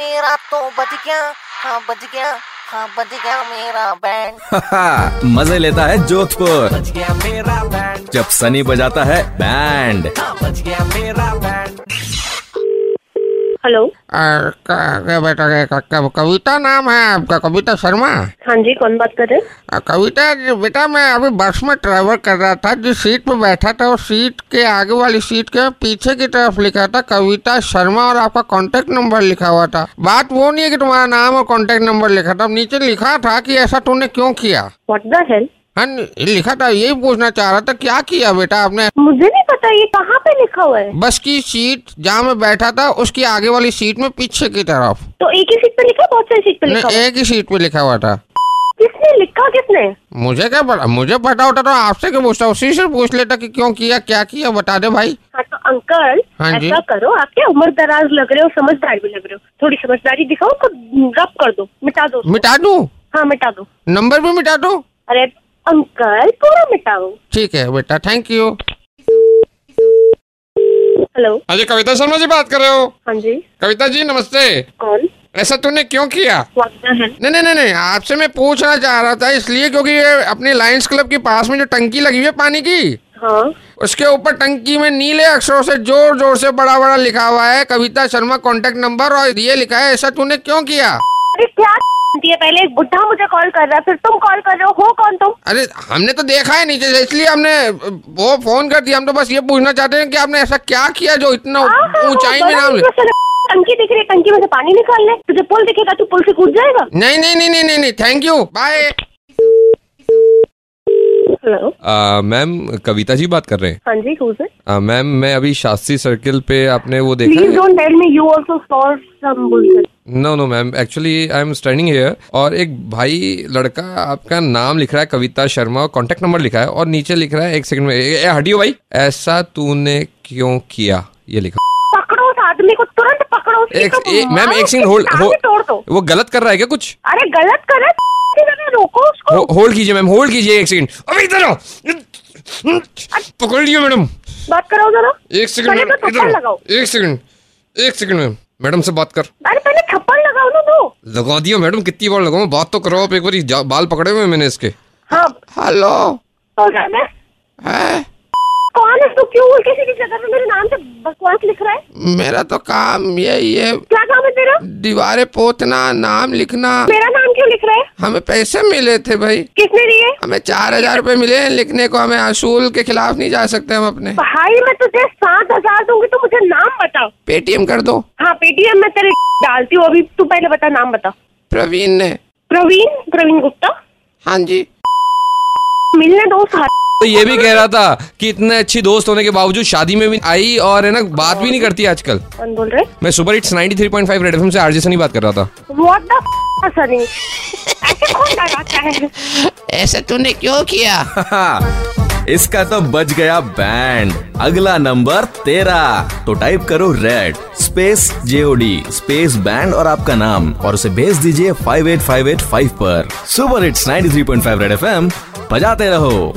मेरा तो बज गया हाँ बज गया हाँ बज गया मेरा बैंड मज़े लेता है जोधपुर। बज गया मेरा बैंड जब सनी बजाता है बैंड हाँ बज गया मेरा बैंड हेलो कविता नाम है आपका कविता शर्मा? हाँ जी कौन बात कर रहे हैं? कविता बेटा मैं अभी बस में ट्रैवल कर रहा था जिस सीट पे बैठा था उस सीट के आगे वाली सीट के पीछे की तरफ़ लिखा था कविता शर्मा और आपका कांटेक्ट नंबर लिखा हुआ था। बात वो नहीं है कि तुम्हारा नाम और कांटेक्ट नंबर लिखा था नीचे लिखा था कि ऐसा तूने क्यों किया? व्हाट द हेल हाँ लिखा था यही पूछना चाह रहा था क्या किया बेटा आपने? मुझे नहीं पता ये कहाँ पे लिखा हुआ है? बस की सीट जहाँ मैं बैठा था उसकी आगे वाली सीट में पीछे की तरफ़। तो एक ही सीट पे लिखा बहुत सारी सीट पे लिखा एक ही सीट पे लिखा हुआ था। किसने लिखा किसने? मुझे क्या पता मुझे पता होता तो आपसे क्या पूछता उसी से पूछ लेता कि क्यों किया क्या किया बता दे भाई। हाँ तो अंकल हाँ जी। ऐसा करो आप क्या उम्र दराज लग रहे हो समझदार भी लग रहे हो। थोड़ी समझदारी दिखाओ रब कर दो मिटा दो मिटा दूँ? हाँ मिटा दो। नंबर भी मिटा दो? अरे अंकल पूरा मिटाओ। ठीक है बेटा थैंक यू हेलो हाँ जी कविता शर्मा जी बात कर रहे हो? हाँ जी। कविता जी नमस्ते। कौन? ऐसा तूने क्यों किया? नहीं नहीं नहीं नहीं आपसे मैं पूछना चाह रहा था इसलिए क्योंकि ये अपनी लायंस क्लब के पास में जो टंकी लगी हुई है पानी की हाँ। उसके ऊपर टंकी में नीले अक्षरों से ज़ोर ज़ोर से बड़ा बड़ा लिखा हुआ है कविता शर्मा कांटेक्ट नंबर और ये लिखा है ऐसा तूने क्यों किया? अरे क्या है? पहले एक बुढ़ा मुझे कॉल कर रहा है फिर तुम कॉल कर रहे हो हो कौन तुम? अरे हमने तो देखा है नीचे से इसलिए हमने वो फ़ोन कर दिया। हम तो बस ये पूछना चाहते हैं कि आपने ऐसा क्या किया जो इतना हाँ, हाँ, ऊंचाई में नाम टंकी दिख रही है टंकी में से पानी निकाल ले। तुझे पुल दिखेगा तू पुल से कूद जाएगा? नहीं नहीं नहीं नहीं नहीं thank you bye hello ma'am Kavita ji बात कर रहे हैं हाँ जी it? मैम मैं अभी शास्त्री सर्किल पे आपने वो देखा Please है? don't tell me you also saw some no no ma'am actually I am standing here और एक भाई लड़का आपका नाम लिख रहा है कविता शर्मा और कॉन्टेक्ट नंबर लिखा है और नीचे लिख रहा है एक सेकंड में। हटियो भाई। ऐसा तूने क्यों किया? ये लिखा। पकड़ो उस आदमी को तुरंत पकड़ो उसकी एक, तो मैम एक सेकंड होल्ड वो गलत कर रहा है क्या कुछ? अरे गलत कर रहा है जगह रोको उसको हो, होल्ड कीजिए मैम होल्ड कीजिए एक सेकंड अबे इधर आओ। पकड़ लियो मैडम। बात करो जरा एक सेकंड मैम तो इधर लगाओ। एक सेकंड एक सेकंड मैम। मैडम से बात कर। अरे पहले थप्पड़ लगाओ ना दो लगा दिया मैडम कितनी बार लगाऊँ? बात तो करो आप एक बार बाल पकड़े हुए मैंने इसके। हाँ। हेलो। कौन है तू? क्यों किसी की जगह पे? मेरे नाम से बकवास लिख रहा है। मेरा तो काम यही है। क्या काम है तेरा? दीवारें पोतना नाम लिखना। मेरा नाम क्यों लिख रहे हैं? हमें पैसे मिले थे भाई। किसने दिए? हमें चार हज़ार रूपए मिले हैं लिखने को। हमें असूल के खिलाफ नहीं जा सकते हम अपने। भाई मैं तुझे सात हज़ार दूँगी तो मुझे नाम बता पेटीएम कर दो। हाँ पेटीएम में तेरे डालती हूँ अभी तू पहले बता नाम बता प्रवीण ने। प्रवीण? प्रवीण गुप्ता? हाँ जी। मिलने दो साथ तो ये भी कह रहा था कि इतने अच्छी दोस्त होने के बावजूद शादी में भी आई और है ना बात भी नहीं करती आजकल। कौन बोल रहे? मैं सुपर हिट्स 93.5 रेड एफएम से आरजे सनी बात कर रहा था। ऐसे कौन है? ऐसा तूने क्यों किया? इसका तो बच गया बैंड। अगला नंबर तेरा। तो टाइप करो red space JOD space band और आपका नाम। और उसे भेज दीजिए 58585 पर। Super it's hits 93.5 red FM बजाते रहो।